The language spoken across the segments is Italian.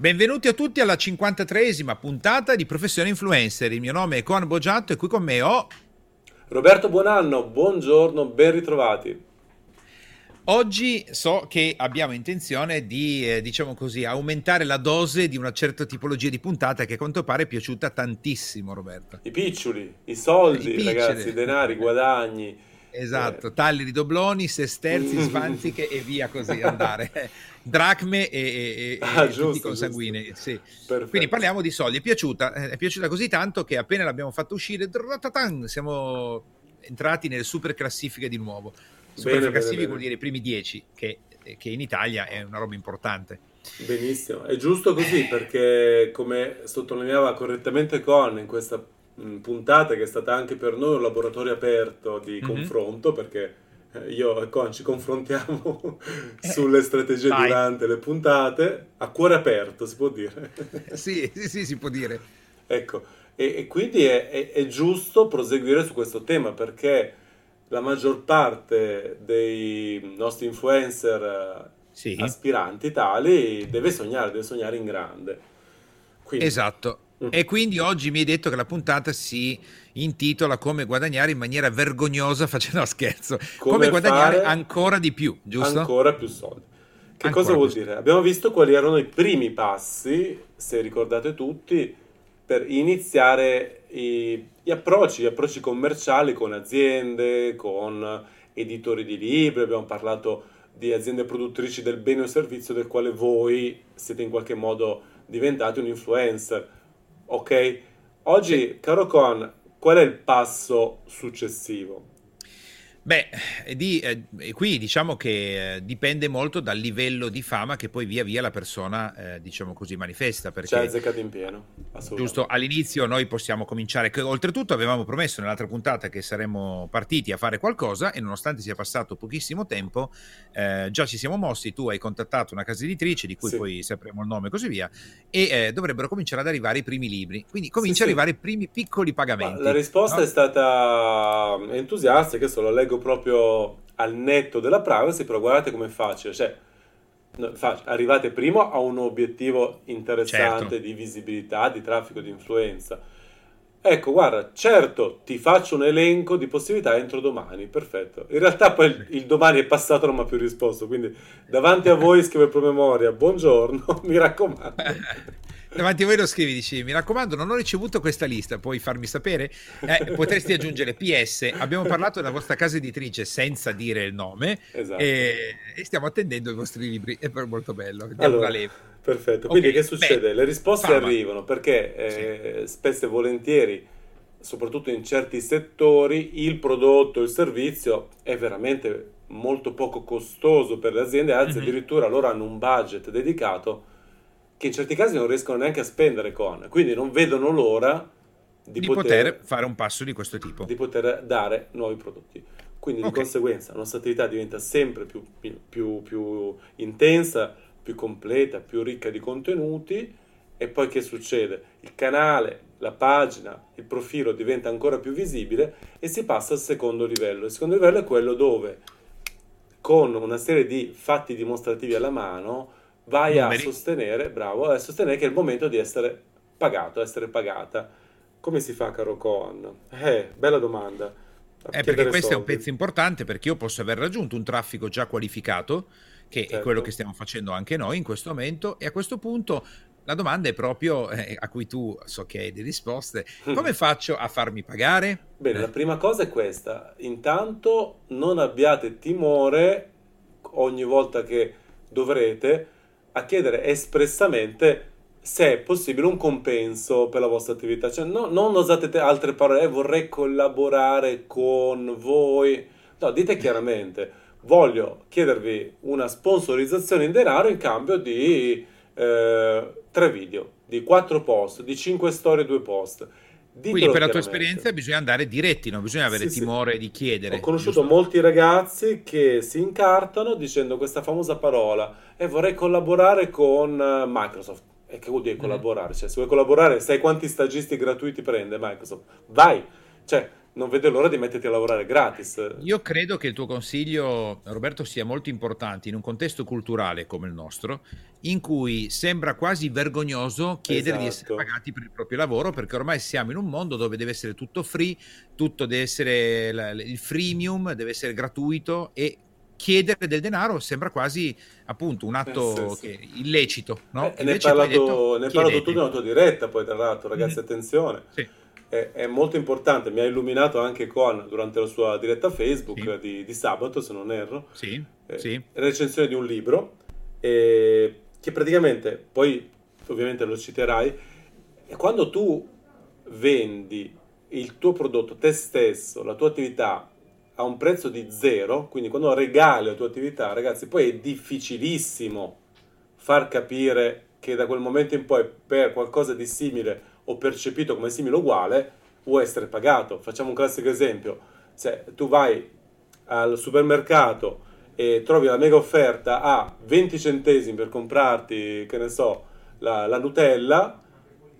Benvenuti a tutti alla 53esima puntata di Professione Influencer. Il mio nome è Coan Boggiatto e qui con me ho Roberto Buonanno, buongiorno, ben ritrovati. Oggi so che abbiamo intenzione di, eh, diciamo così, aumentare la dose di una certa tipologia di puntata che a quanto pare è piaciuta tantissimo, Roberto. I piccioli, i soldi, I ragazzi, i denari, i guadagni. Esatto, eh. tagli, ridobloni, sesterzi, svanziche e via così andare. Dracme e, e, ah, e giusto, tutti consanguinei. Sì. Quindi parliamo di soldi. È piaciuta, eh, è piaciuta così tanto che appena l'abbiamo fatta uscire, siamo entrati nelle super classifiche di nuovo. Super bene, classifiche bene, vuol dire i primi dieci, che, che in Italia è una roba importante. Benissimo, è giusto così perché come sottolineava correttamente Con in questa puntata che è stata anche per noi un laboratorio aperto di mm-hmm. confronto perché eh, io e Con ci confrontiamo sulle strategie vai. durante le puntate a cuore aperto si può dire sì sì sì si può dire ecco e, e quindi è, è, è, giusto proseguire su questo tema perché la maggior parte dei nostri influencer sì. aspiranti tali deve sognare deve sognare in grande quindi, esatto Mm. E quindi oggi mi hai detto che la puntata si intitola Come guadagnare in maniera vergognosa facendo scherzo. Come, Come guadagnare ancora di più, giusto? Ancora più soldi. Che ancora cosa vuol dire? Abbiamo visto quali erano i primi passi, se ricordate tutti, per iniziare i, gli approcci, gli approcci commerciali con aziende, con editori di libri, abbiamo parlato di aziende produttrici del bene o servizio del quale voi siete in qualche modo diventati un influencer Ok? Oggi, caro Con, qual è il passo successivo? Beh, di, eh, qui diciamo che eh, dipende molto dal livello di fama che poi via via la persona, eh, diciamo così, manifesta. Perché, C'è azzeccato in pieno, Giusto, all'inizio noi possiamo cominciare, che oltretutto avevamo promesso nell'altra puntata che saremmo partiti a fare qualcosa e nonostante sia passato pochissimo tempo, eh, già ci siamo mossi, tu hai contattato una casa editrice di cui sì. poi sapremo il nome e così via, e eh, dovrebbero cominciare ad arrivare i primi libri, quindi comincia sì, ad arrivare i primi piccoli pagamenti. Ma la risposta no? è stata entusiastica, adesso lo leggo proprio al netto della privacy, però guardate com'è facile, cioè arrivate prima a un obiettivo interessante certo. di visibilità, di traffico, di influenza. Ecco, guarda, certo, ti faccio un elenco di possibilità entro domani, perfetto. In realtà poi il, il domani è passato, non mi ha più risposto, quindi davanti a voi scrivo il promemoria, buongiorno, mi raccomando. davanti a voi lo scrivi, dici mi raccomando non ho ricevuto questa lista, puoi farmi sapere? Eh, potresti aggiungere PS, abbiamo parlato della vostra casa editrice senza dire il nome esatto. e, e, stiamo attendendo i vostri libri, è molto bello. Allora, perfetto, quindi okay. che succede? Beh, Le risposte fama. arrivano perché eh, sì. spesso e volentieri soprattutto in certi settori, il prodotto, il servizio è veramente molto poco costoso per le aziende, anzi mm-hmm. addirittura loro hanno un budget dedicato che in certi casi non riescono neanche a spendere con, quindi non vedono l'ora di, di poter, poter, fare un passo di questo tipo. Di poter dare nuovi prodotti. Quindi okay. di conseguenza la nostra attività diventa sempre più, più, più intensa, più completa, più ricca di contenuti e poi che succede? Il canale, la pagina, il profilo diventa ancora più visibile e si passa al secondo livello. Il secondo livello è quello dove con una serie di fatti dimostrativi alla mano vai a sostenere, bravo, a sostenere che è il momento di essere pagato, essere pagata. Come si fa, caro Coan? Eh, bella domanda. Eh, perché questo soldi. è un pezzo importante perché io posso aver raggiunto un traffico già qualificato, che certo. è quello che stiamo facendo anche noi in questo momento, e a questo punto la domanda è proprio eh, a cui tu so che hai delle risposte. Come faccio a farmi pagare? Bene, eh. la prima cosa è questa. Intanto non abbiate timore ogni volta che dovrete a chiedere espressamente se è possibile un compenso per la vostra attività. Cioè, no, non usate altre parole, eh, vorrei collaborare con voi. No, dite chiaramente, voglio chiedervi una sponsorizzazione in denaro in cambio di eh, tre video, di quattro post, di cinque storie, due post. Quindi per la tua esperienza bisogna andare diretti, non bisogna avere sì, timore sì. di chiedere. Ho conosciuto giusto? molti ragazzi che si incartano dicendo questa famosa parola e eh, vorrei collaborare con eh, Microsoft. E che vuol dire mm. collaborare? Cioè, se vuoi collaborare, sai quanti stagisti gratuiti prende Microsoft? Vai! Cioè, non vede l'ora di metterti a lavorare gratis. Io credo che il tuo consiglio, Roberto, sia molto importante in un contesto culturale come il nostro, in cui sembra quasi vergognoso chiedere esatto. di essere esatto. pagati per il proprio lavoro, perché ormai siamo in un mondo dove deve essere tutto free, tutto deve essere il freemium, deve essere gratuito e chiedere del denaro sembra quasi appunto un atto eh, sì, sì. illecito. No? Eh, ne hai parlato, parlato tu nella tua diretta, poi tra l'altro, ragazzi, mm. attenzione. Sì è, è, molto importante, mi ha illuminato anche con, durante la sua diretta Facebook sì. di, di, sabato, se non erro, sì, eh, sì. recensione di un libro, eh, che praticamente, poi ovviamente lo citerai, e quando tu vendi il tuo prodotto, te stesso, la tua attività a un prezzo di zero, quindi quando regali la tua attività, ragazzi, poi è difficilissimo far capire che da quel momento in poi per qualcosa di simile o percepito come simile o uguale può essere pagato. Facciamo un classico esempio. Se tu vai al supermercato e trovi la mega offerta a 20 centesimi per comprarti, che ne so, la, la Nutella,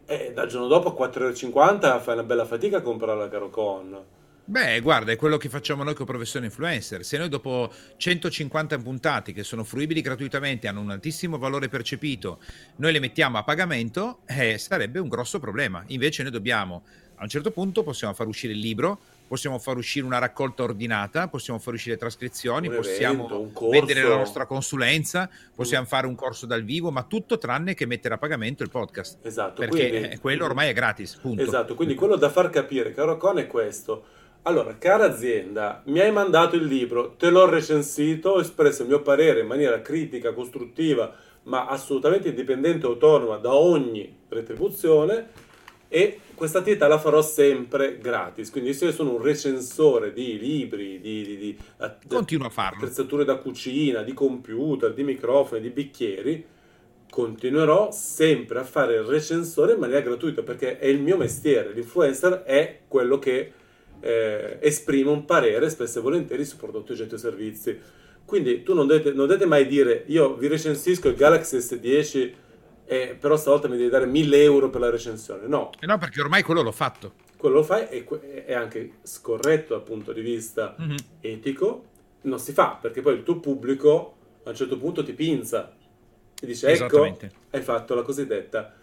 e dal giorno dopo a 4,50 fai una bella fatica a comprare la Carocon. Beh, guarda, è quello che facciamo noi con Professione Influencer. Se noi dopo 150 puntate che sono fruibili gratuitamente, hanno un altissimo valore percepito, noi le mettiamo a pagamento, eh, sarebbe un grosso problema. Invece noi dobbiamo, a un certo punto possiamo far uscire il libro, possiamo far uscire una raccolta ordinata, possiamo far uscire trascrizioni, evento, possiamo vendere la nostra consulenza, possiamo mm. fare un corso dal vivo, ma tutto tranne che mettere a pagamento il podcast. Esatto. Perché quindi, quello ormai è gratis, punto. Esatto, quindi quello da far capire, caro Con, è questo allora, cara azienda, mi hai mandato il libro, te l'ho recensito, ho espresso il mio parere in maniera critica, costruttiva, ma assolutamente indipendente e autonoma da ogni retribuzione e questa attività la farò sempre gratis. Quindi se io sono un recensore di libri, di, di, di, di attrezzature da cucina, di computer, di microfoni, di bicchieri, continuerò sempre a fare il recensore in maniera gratuita perché è il mio mestiere. L'influencer è quello che eh, esprime un parere spesso e volentieri su prodotti, oggetti o servizi. Quindi tu non dovete, non dovete mai dire io vi recensisco il Galaxy S10 e però stavolta mi devi dare 1000 euro per la recensione. No. Eh no, perché ormai quello l'ho fatto. Quello lo fai e è anche scorretto dal punto di vista mm-hmm. etico. Non si fa perché poi il tuo pubblico a un certo punto ti pinza e dice ecco hai fatto la cosiddetta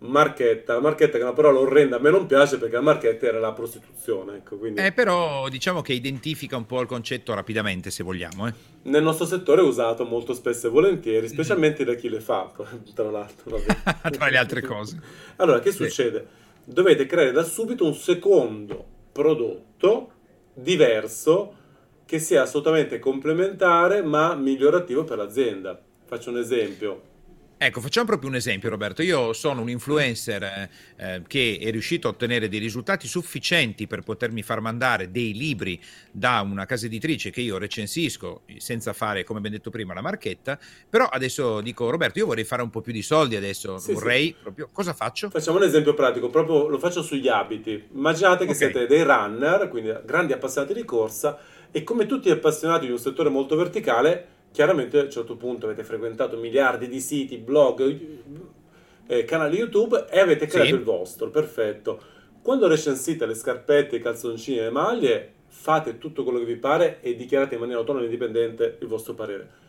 marchetta, la marchetta che è una parola orrenda, a me non piace perché la marchetta era la prostituzione. Ecco, quindi... eh, però diciamo che identifica un po' il concetto rapidamente se vogliamo. Eh. Nel nostro settore è usato molto spesso e volentieri, specialmente da chi le fa, tra l'altro. tra le altre cose. Allora, che succede? Dovete creare da subito un secondo prodotto diverso che sia assolutamente complementare ma migliorativo per l'azienda. Faccio un esempio Ecco, facciamo proprio un esempio, Roberto. Io sono un influencer eh, eh, che è riuscito a ottenere dei risultati sufficienti per potermi far mandare dei libri da una casa editrice che io recensisco senza fare, come ben detto prima, la marchetta. Però adesso dico, Roberto, io vorrei fare un po' più di soldi adesso. Sì, vorrei sì. proprio. Cosa faccio? Facciamo un esempio pratico, proprio lo faccio sugli abiti. Immaginate che okay. siete dei runner, quindi grandi appassionati di corsa, e come tutti gli appassionati di un settore molto verticale chiaramente a un certo punto avete frequentato miliardi di siti, blog, eh, canali YouTube e avete creato sì. il vostro, perfetto. Quando recensite le scarpette, i calzoncini e le maglie, fate tutto quello che vi pare e dichiarate in maniera autonoma e indipendente il vostro parere.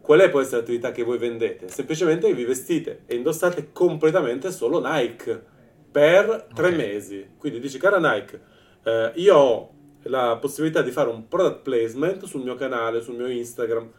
Qual è poi questa attività che voi vendete? Semplicemente vi vestite e indossate completamente solo Nike per tre okay. mesi. Quindi dici, cara Nike, eh, io ho la possibilità di fare un product placement sul mio canale, sul mio Instagram,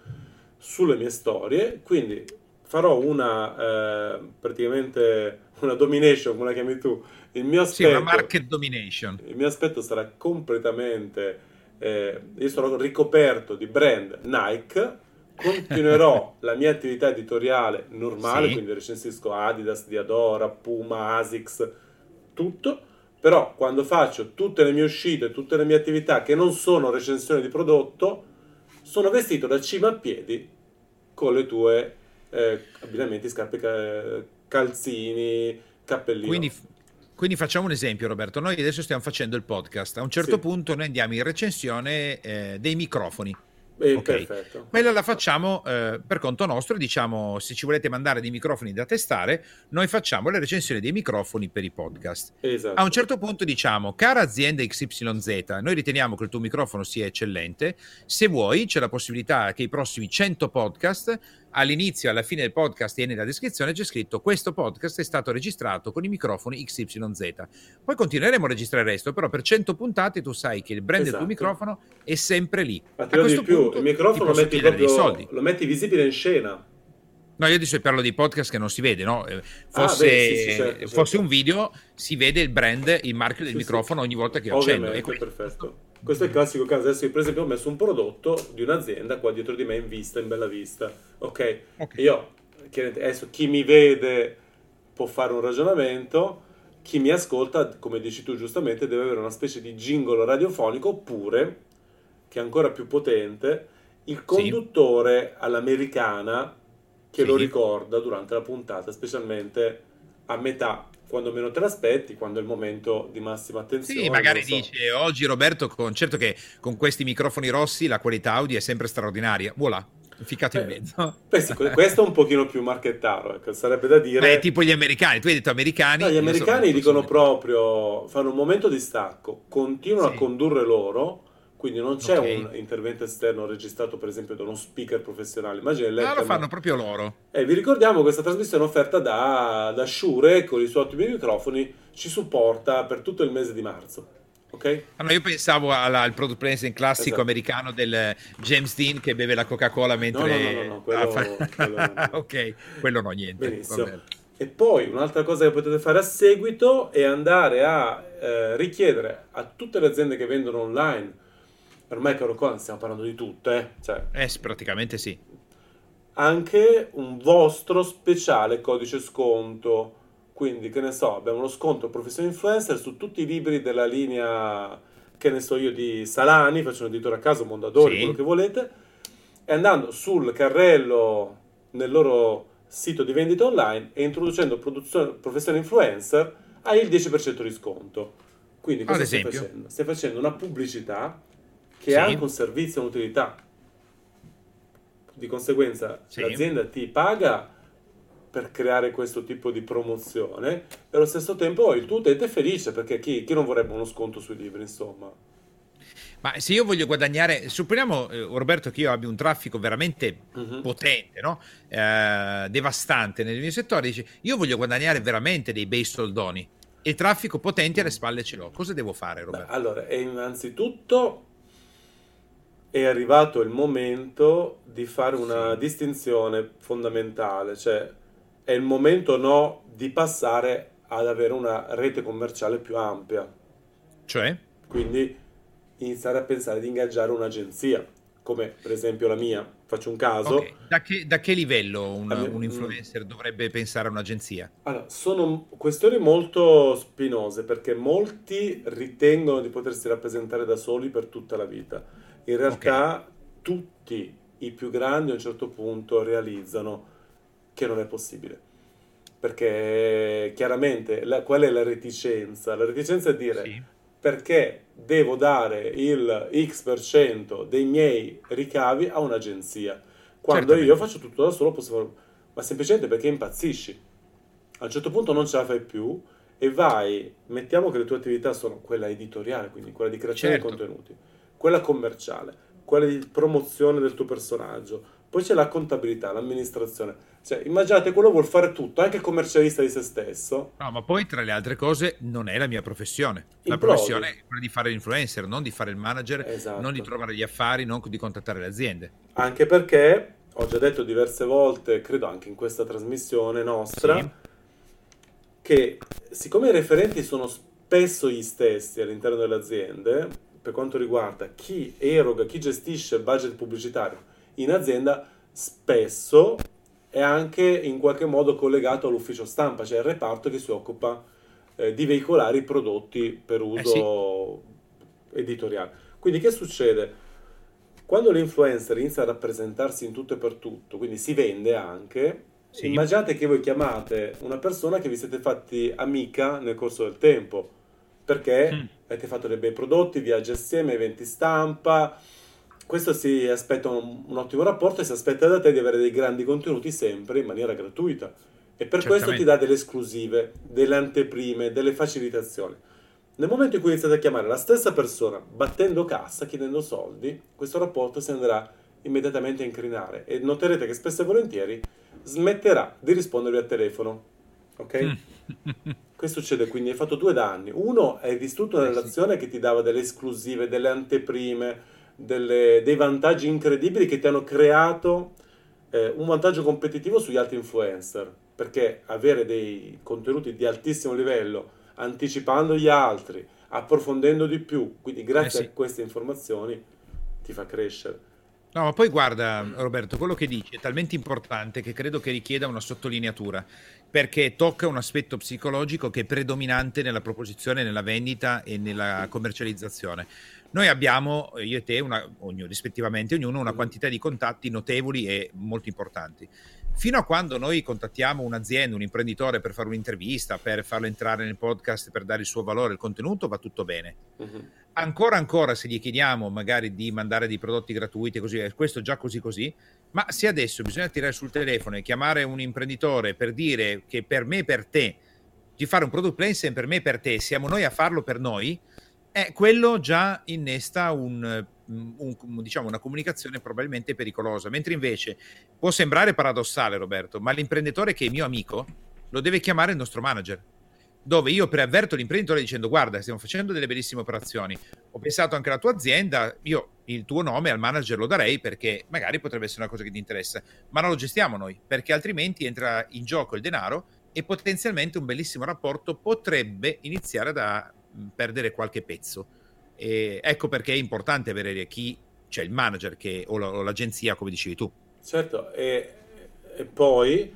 sulle mie storie, quindi farò una eh, praticamente una domination, come la chiami tu. Il mio aspetto, sì, una market domination. Il mio aspetto sarà completamente eh, io sarò ricoperto di brand Nike, continuerò la mia attività editoriale normale, sì. quindi recensisco Adidas, Diadora, Puma, Asics, tutto però quando faccio tutte le mie uscite, tutte le mie attività che non sono recensioni di prodotto, sono vestito da cima a piedi con le tue eh, abbinamenti, scarpe, calzini, cappellino. Quindi, quindi, facciamo un esempio, Roberto. Noi adesso stiamo facendo il podcast. A un certo sì. punto noi andiamo in recensione eh, dei microfoni. Eh, okay. Perfetto. Quella la facciamo eh, per conto nostro, diciamo se ci volete mandare dei microfoni da testare, noi facciamo le recensioni dei microfoni per i podcast. Esatto. A un certo punto diciamo, cara azienda XYZ, noi riteniamo che il tuo microfono sia eccellente, se vuoi c'è la possibilità che i prossimi 100 podcast all'inizio e alla fine del podcast e nella descrizione c'è scritto questo podcast è stato registrato con i microfoni XYZ. Poi continueremo a registrare il resto, però per 100 puntate tu sai che il brand esatto. del tuo esatto. microfono è sempre lì. Ma ti di più, il microfono lo metti, proprio, lo metti visibile in scena. No, io adesso parlo di podcast che non si vede, no? Eh, fosse, ah, beh, sì, sì, certo, certo. fosse, un video, si vede il brand, il marchio del sì, microfono ogni volta che accendo. Ovviamente, perfetto. Questo è il classico caso. Adesso, per esempio, ho messo un prodotto di un'azienda qua dietro di me in vista, in bella vista. Ok? okay. Io, adesso chi mi vede può fare un ragionamento, chi mi ascolta, come dici tu giustamente, deve avere una specie di jingle radiofonico oppure, che è ancora più potente, il conduttore all'americana che sì. lo ricorda durante la puntata, specialmente a metà quando meno te l'aspetti, quando è il momento di massima attenzione. Sì, magari so. dice oggi Roberto, con, certo che con questi microfoni rossi la qualità audio è sempre straordinaria. Voilà. Ficcato in mezzo. Beh, sì, questo è un pochino più marchettaro, ecco, sarebbe da dire. Beh, tipo gli americani, tu hai detto americani. No, gli americani so, dicono proprio, fanno un momento di stacco, continuano sì. a condurre loro quindi non c'è okay. un intervento esterno registrato per esempio da uno speaker professionale. Immagina ah, lo fanno proprio loro. E eh, vi ricordiamo questa trasmissione offerta da, da Shure con i suoi ottimi microfoni ci supporta per tutto il mese di marzo. Ok? Allora, io pensavo alla, al product placement classico esatto. americano del James Dean che beve la Coca-Cola mentre... No, no, no, no, no quello, fa... quello no. ok, quello no, niente. Benissimo. E poi un'altra cosa che potete fare a seguito è andare a eh, richiedere a tutte le aziende che vendono online ormai caro qua stiamo parlando di tutto, eh? Cioè, eh, praticamente sì. Anche un vostro speciale codice sconto. Quindi, che ne so, abbiamo uno sconto professione influencer su tutti i libri della linea, che ne so io, di Salani, faccio un editore a caso, Mondadori, sì. quello che volete, e andando sul carrello nel loro sito di vendita online e introducendo professione influencer, hai il 10% di sconto. Quindi cosa stai facendo? Stai facendo una pubblicità che sì. ha anche un servizio e un'utilità. Di conseguenza sì. l'azienda ti paga per creare questo tipo di promozione e allo stesso tempo il tuo utente è felice perché chi, chi non vorrebbe uno sconto sui libri, insomma. Ma se io voglio guadagnare, supponiamo eh, Roberto che io abbia un traffico veramente uh-huh. potente, no? eh, devastante nel mio settore, dici io voglio guadagnare veramente dei bei soldoni e traffico potente alle spalle ce l'ho, cosa devo fare Roberto? Beh, allora, innanzitutto è arrivato il momento di fare una sì. distinzione fondamentale, cioè è il momento no di passare ad avere una rete commerciale più ampia. Cioè? Quindi iniziare a pensare di ingaggiare un'agenzia, come per esempio la mia. Faccio un caso. Okay. Da, che, da, che, livello un, un, influencer dovrebbe pensare a un'agenzia? Allora, sono questioni molto spinose perché molti ritengono di potersi rappresentare da soli per tutta la vita in realtà okay. tutti i più grandi a un certo punto realizzano che non è possibile. Perché chiaramente la, qual è la reticenza? La reticenza è dire sì. perché devo dare il X% dei miei ricavi a un'agenzia. Quando Certamente. io faccio tutto da solo, posso ma semplicemente perché impazzisci. A un certo punto non ce la fai più e vai, mettiamo che le tue attività sono quella editoriale, quindi quella di creazione certo. di contenuti quella commerciale, quella di promozione del tuo personaggio, poi c'è la contabilità, l'amministrazione. Cioè, immaginate, quello vuol fare tutto, anche il commercialista di se stesso. No, ma poi tra le altre cose non è la mia professione. La Implodi. professione è quella di fare l'influencer, non di fare il manager, esatto. non di trovare gli affari, non di contattare le aziende. Anche perché, ho già detto diverse volte, credo anche in questa trasmissione nostra, sì. che siccome i referenti sono spesso gli stessi all'interno delle aziende, per quanto riguarda chi eroga, chi gestisce il budget pubblicitario in azienda, spesso è anche in qualche modo collegato all'ufficio stampa, cioè il reparto che si occupa eh, di veicolare i prodotti per uso eh sì. editoriale. Quindi che succede? Quando l'influencer inizia a rappresentarsi in tutto e per tutto, quindi si vende anche, sì. immaginate che voi chiamate una persona che vi siete fatti amica nel corso del tempo perché mm. Avete fatto dei bei prodotti, viaggi assieme, eventi stampa, questo si aspetta un, un, ottimo rapporto e si aspetta da te di avere dei grandi contenuti sempre in maniera gratuita. E per Certamente. questo ti dà delle esclusive, delle anteprime, delle facilitazioni. Nel momento in cui iniziate a chiamare la stessa persona battendo cassa, chiedendo soldi, questo rapporto si andrà immediatamente a incrinare e noterete che spesso e volentieri smetterà di rispondervi al telefono. Ok? Questo succede quindi, hai fatto due danni. Uno, hai distrutto una eh, relazione sì. che ti dava delle esclusive, delle anteprime, delle, dei vantaggi incredibili che ti hanno creato eh, un vantaggio competitivo sugli altri influencer. Perché avere dei contenuti di altissimo livello, anticipando gli altri, approfondendo di più, quindi grazie eh sì. a queste informazioni ti fa crescere. No, ma poi guarda Roberto, quello che dici è talmente importante che credo che richieda una sottolineatura, perché tocca un aspetto psicologico che è predominante nella proposizione, nella vendita e nella commercializzazione. Noi abbiamo, io e te, una, ognuno, rispettivamente, ognuno una quantità di contatti notevoli e molto importanti. Fino a quando noi contattiamo un'azienda, un imprenditore per fare un'intervista, per farlo entrare nel podcast, per dare il suo valore, il contenuto, va tutto bene. Uh-huh ancora ancora se gli chiediamo magari di mandare dei prodotti gratuiti così, questo già così così, ma se adesso bisogna tirare sul telefono e chiamare un imprenditore per dire che per me e per te di fare un product placement per me e per te, siamo noi a farlo per noi, eh, quello già innesta un, un, diciamo, una comunicazione probabilmente pericolosa. Mentre invece può sembrare paradossale, Roberto, ma l'imprenditore che è mio amico lo deve chiamare il nostro manager dove io preavverto l'imprenditore dicendo guarda stiamo facendo delle bellissime operazioni ho pensato anche alla tua azienda io il tuo nome al manager lo darei perché magari potrebbe essere una cosa che ti interessa ma non lo gestiamo noi perché altrimenti entra in gioco il denaro e potenzialmente un bellissimo rapporto potrebbe iniziare a perdere qualche pezzo. E ecco perché è importante avere chi cioè il manager che, o, l'agenzia come dicevi tu. Certo e, e poi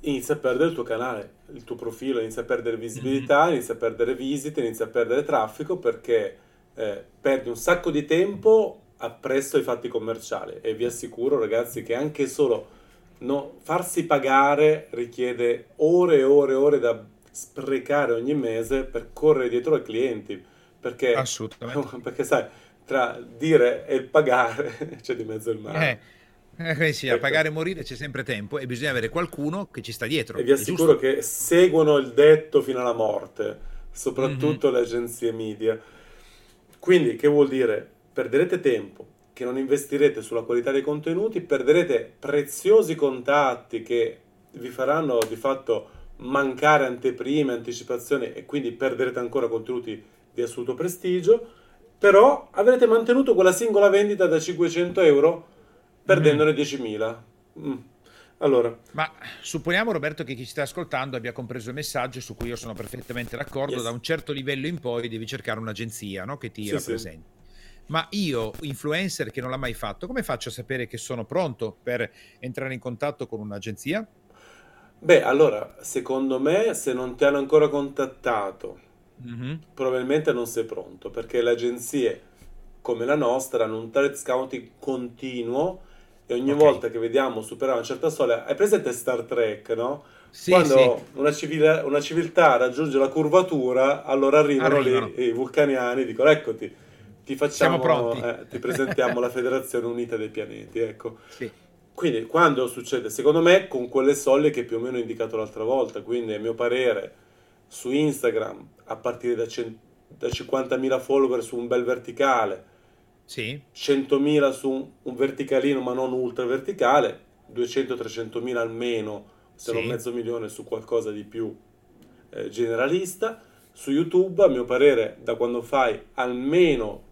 inizia a perdere il tuo canale, il tuo profilo, inizia a perdere visibilità, mm-hmm. inizia a perdere visite, inizia a perdere traffico perché eh, perdi un sacco di tempo appresso ai fatti commerciali. E vi assicuro ragazzi che anche solo no, farsi pagare richiede ore e ore e ore da sprecare ogni mese per correre dietro ai clienti perché, Assolutamente. perché sai tra dire e pagare c'è di mezzo il mare eh eh sì, a ecco. pagare e morire c'è sempre tempo e bisogna avere qualcuno che ci sta dietro. E vi assicuro che seguono il detto fino alla morte, soprattutto mm-hmm. le agenzie media. Quindi, che vuol dire? Perderete tempo che non investirete sulla qualità dei contenuti, perderete preziosi contatti che vi faranno di fatto mancare anteprime, anticipazioni e quindi perderete ancora contenuti di assoluto prestigio, però avrete mantenuto quella singola vendita da 500 euro perdendone mm. 10.000. Mm. Allora. Ma supponiamo Roberto che chi ci sta ascoltando abbia compreso il messaggio su cui io sono perfettamente d'accordo, yes. da un certo livello in poi devi cercare un'agenzia no? che ti sì, rappresenti. Sì. Ma io, influencer che non l'ha mai fatto, come faccio a sapere che sono pronto per entrare in contatto con un'agenzia? Beh, allora, secondo me, se non ti hanno ancora contattato, mm-hmm. probabilmente non sei pronto, perché le agenzie come la nostra hanno un target scouting continuo e ogni okay. volta che vediamo superare una certa soglia, hai presente Star Trek, no? Sì, Quando sì. Una, civile, una, civiltà raggiunge la curvatura, allora arrivano, arrivano. Lì, i vulcaniani, dicono eccoti, ti facciamo, eh, ti presentiamo la Federazione Unita dei Pianeti, ecco. Sì. Quindi quando succede? Secondo me con quelle soglie che più o meno ho indicato l'altra volta, quindi a mio parere su Instagram a partire da, cent- da 50.000 follower su un bel verticale, sì. 100.000 su un verticalino ma non ultra verticale, 200-300.000 almeno, se sì. non mezzo milione su qualcosa di più eh, generalista. Su YouTube, a mio parere, da quando fai almeno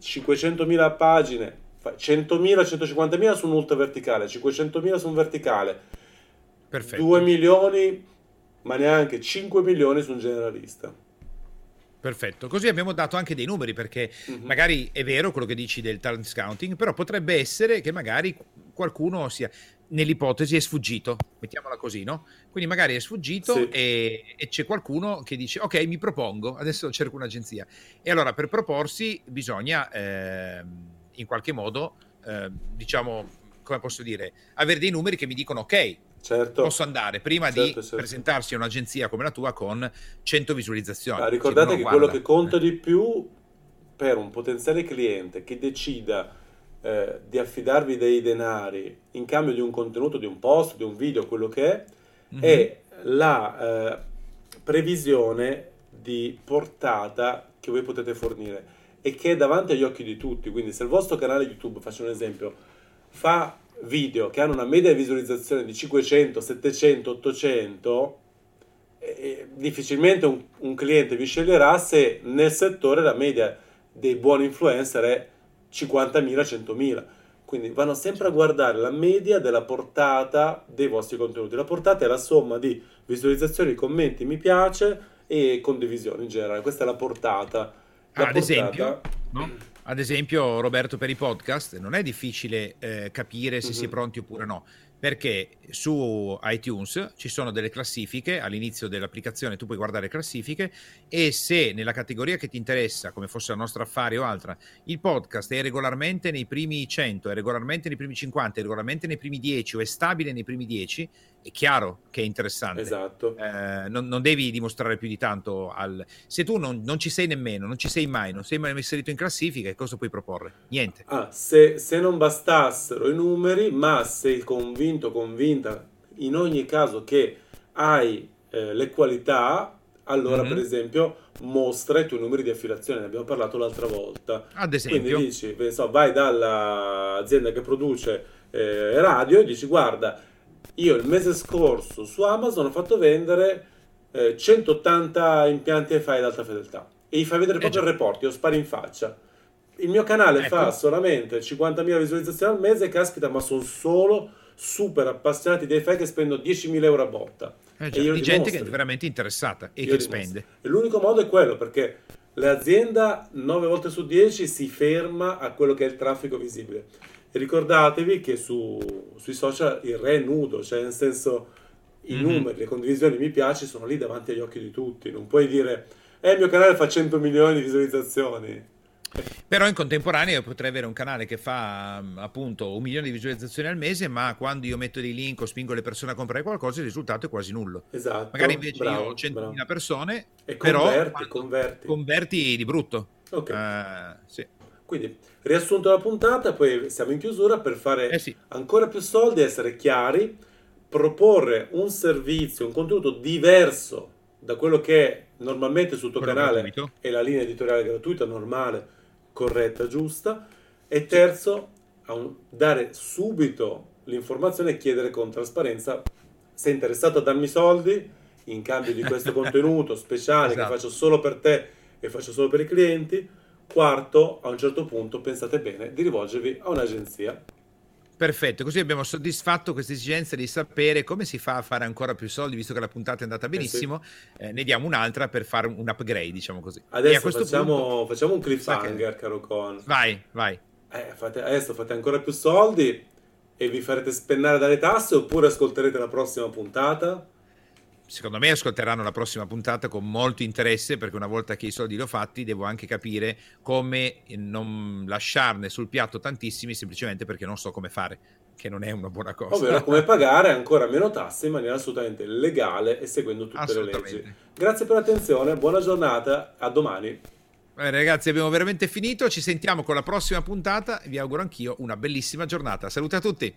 500.000 pagine, 100.000-150.000 su un ultra verticale, 500.000 su un verticale, Perfetto. 2 milioni, ma neanche 5 milioni su un generalista. Perfetto, così abbiamo dato anche dei numeri perché mm-hmm. magari è vero quello che dici del talent scouting, però potrebbe essere che magari qualcuno sia nell'ipotesi è sfuggito, mettiamola così, no? Quindi magari è sfuggito sì. e, e, c'è qualcuno che dice ok mi propongo, adesso cerco un'agenzia e allora per proporsi bisogna eh, in qualche modo eh, diciamo come posso dire avere dei numeri che mi dicono ok certo. posso andare prima certo, di certo. presentarsi a un'agenzia come la tua con 100 visualizzazioni. Ah, ricordate che guarda, quello che conta di più per un potenziale cliente che decida eh, di affidarvi dei denari in cambio di un contenuto, di un post, di un video, quello che è, mm-hmm. è la eh, previsione di portata che voi potete fornire e che è davanti agli occhi di tutti. Quindi se il vostro canale YouTube, faccio un esempio, fa video che hanno una media di visualizzazione di 500, 700, 800, eh, difficilmente un, un, cliente vi sceglierà se nel settore la media dei buoni influencer è 50.000, 100.000. Quindi vanno sempre a guardare la media della portata dei vostri contenuti. La portata è la somma di visualizzazioni, commenti, mi piace e condivisioni in generale. Questa è la portata. Ad esempio, no? Ad esempio, Roberto, per i podcast non è difficile eh, capire se mm-hmm. si è pronti oppure no perché su iTunes ci sono delle classifiche all'inizio dell'applicazione tu puoi guardare classifiche e se nella categoria che ti interessa come fosse la nostra affari o altra il podcast è regolarmente nei primi 100 è regolarmente nei primi 50 è regolarmente nei primi 10 o è stabile nei primi 10 è chiaro che è interessante. Esatto. Eh, non, non, devi dimostrare più di tanto. Al... Se tu non, non, ci sei nemmeno, non ci sei mai, non sei mai inserito in classifica, cosa puoi proporre? Niente. Ah, se, se non bastassero i numeri, ma sei convinto, convinta in ogni caso che hai eh, le qualità, allora mm-hmm. per esempio mostra i tuoi numeri di affiliazione, ne abbiamo parlato l'altra volta. Ad esempio. Quindi dici, so, vai dall'azienda che produce eh, radio e dici guarda io il mese scorso su Amazon ho fatto vendere eh, 180 impianti FI ad alta fedeltà e gli fai vedere proprio eh il report, io sparo in faccia. Il mio canale ecco. fa solamente 50.000 visualizzazioni al mese, caspita, ma sono solo super appassionati dei FI che spendono 10.000 euro a botta. Eh già, di gente che è veramente interessata e io che spende. E l'unico modo è quello, perché l'azienda 9 volte su 10 si ferma a quello che è il traffico visibile ricordatevi che su, sui social il re è nudo, cioè nel senso i mm-hmm. numeri, le condivisioni, mi piace sono lì davanti agli occhi di tutti. Non puoi dire, eh, il mio canale fa 100 milioni di visualizzazioni. Però in contemporanea potrei avere un canale che fa appunto un milione di visualizzazioni al mese, ma quando io metto dei link o spingo le persone a comprare qualcosa, il risultato è quasi nullo. Esatto. Magari invece bravo, io ho 100.000 persone, e però converti, converti. converti di brutto. Ok. Uh, sì. Quindi, riassunto la puntata, poi siamo in chiusura per fare eh sì. ancora più soldi, essere chiari, proporre un servizio, un contenuto diverso da quello che è normalmente sul tuo quello canale gratuito. e la linea editoriale gratuita, normale, corretta, giusta. E terzo, un, dare subito l'informazione e chiedere con trasparenza sei interessato a darmi soldi in cambio di questo contenuto speciale esatto. che faccio solo per te e faccio solo per i clienti Quarto, a un certo punto pensate bene di rivolgervi a un'agenzia. Perfetto, così abbiamo soddisfatto questa esigenza di sapere come si fa a fare ancora più soldi, visto che la puntata è andata benissimo, eh sì. eh, ne diamo un'altra per fare un upgrade, diciamo così. Adesso facciamo, punto, facciamo, un cliffhanger, che... caro Con. Vai, vai. Eh, fate, adesso fate ancora più soldi e vi farete spennare dalle tasse oppure ascolterete la prossima puntata? Secondo me ascolteranno la prossima puntata con molto interesse perché una volta che i soldi li ho fatti devo anche capire come non lasciarne sul piatto tantissimi semplicemente perché non so come fare che non è una buona cosa. Ovvero come pagare ancora meno tasse in maniera assolutamente legale e seguendo tutte le leggi. Grazie per l'attenzione, buona giornata, a domani. Eh, ragazzi, abbiamo veramente finito, ci sentiamo con la prossima puntata, vi auguro anch'io una bellissima giornata. Saluti a tutti.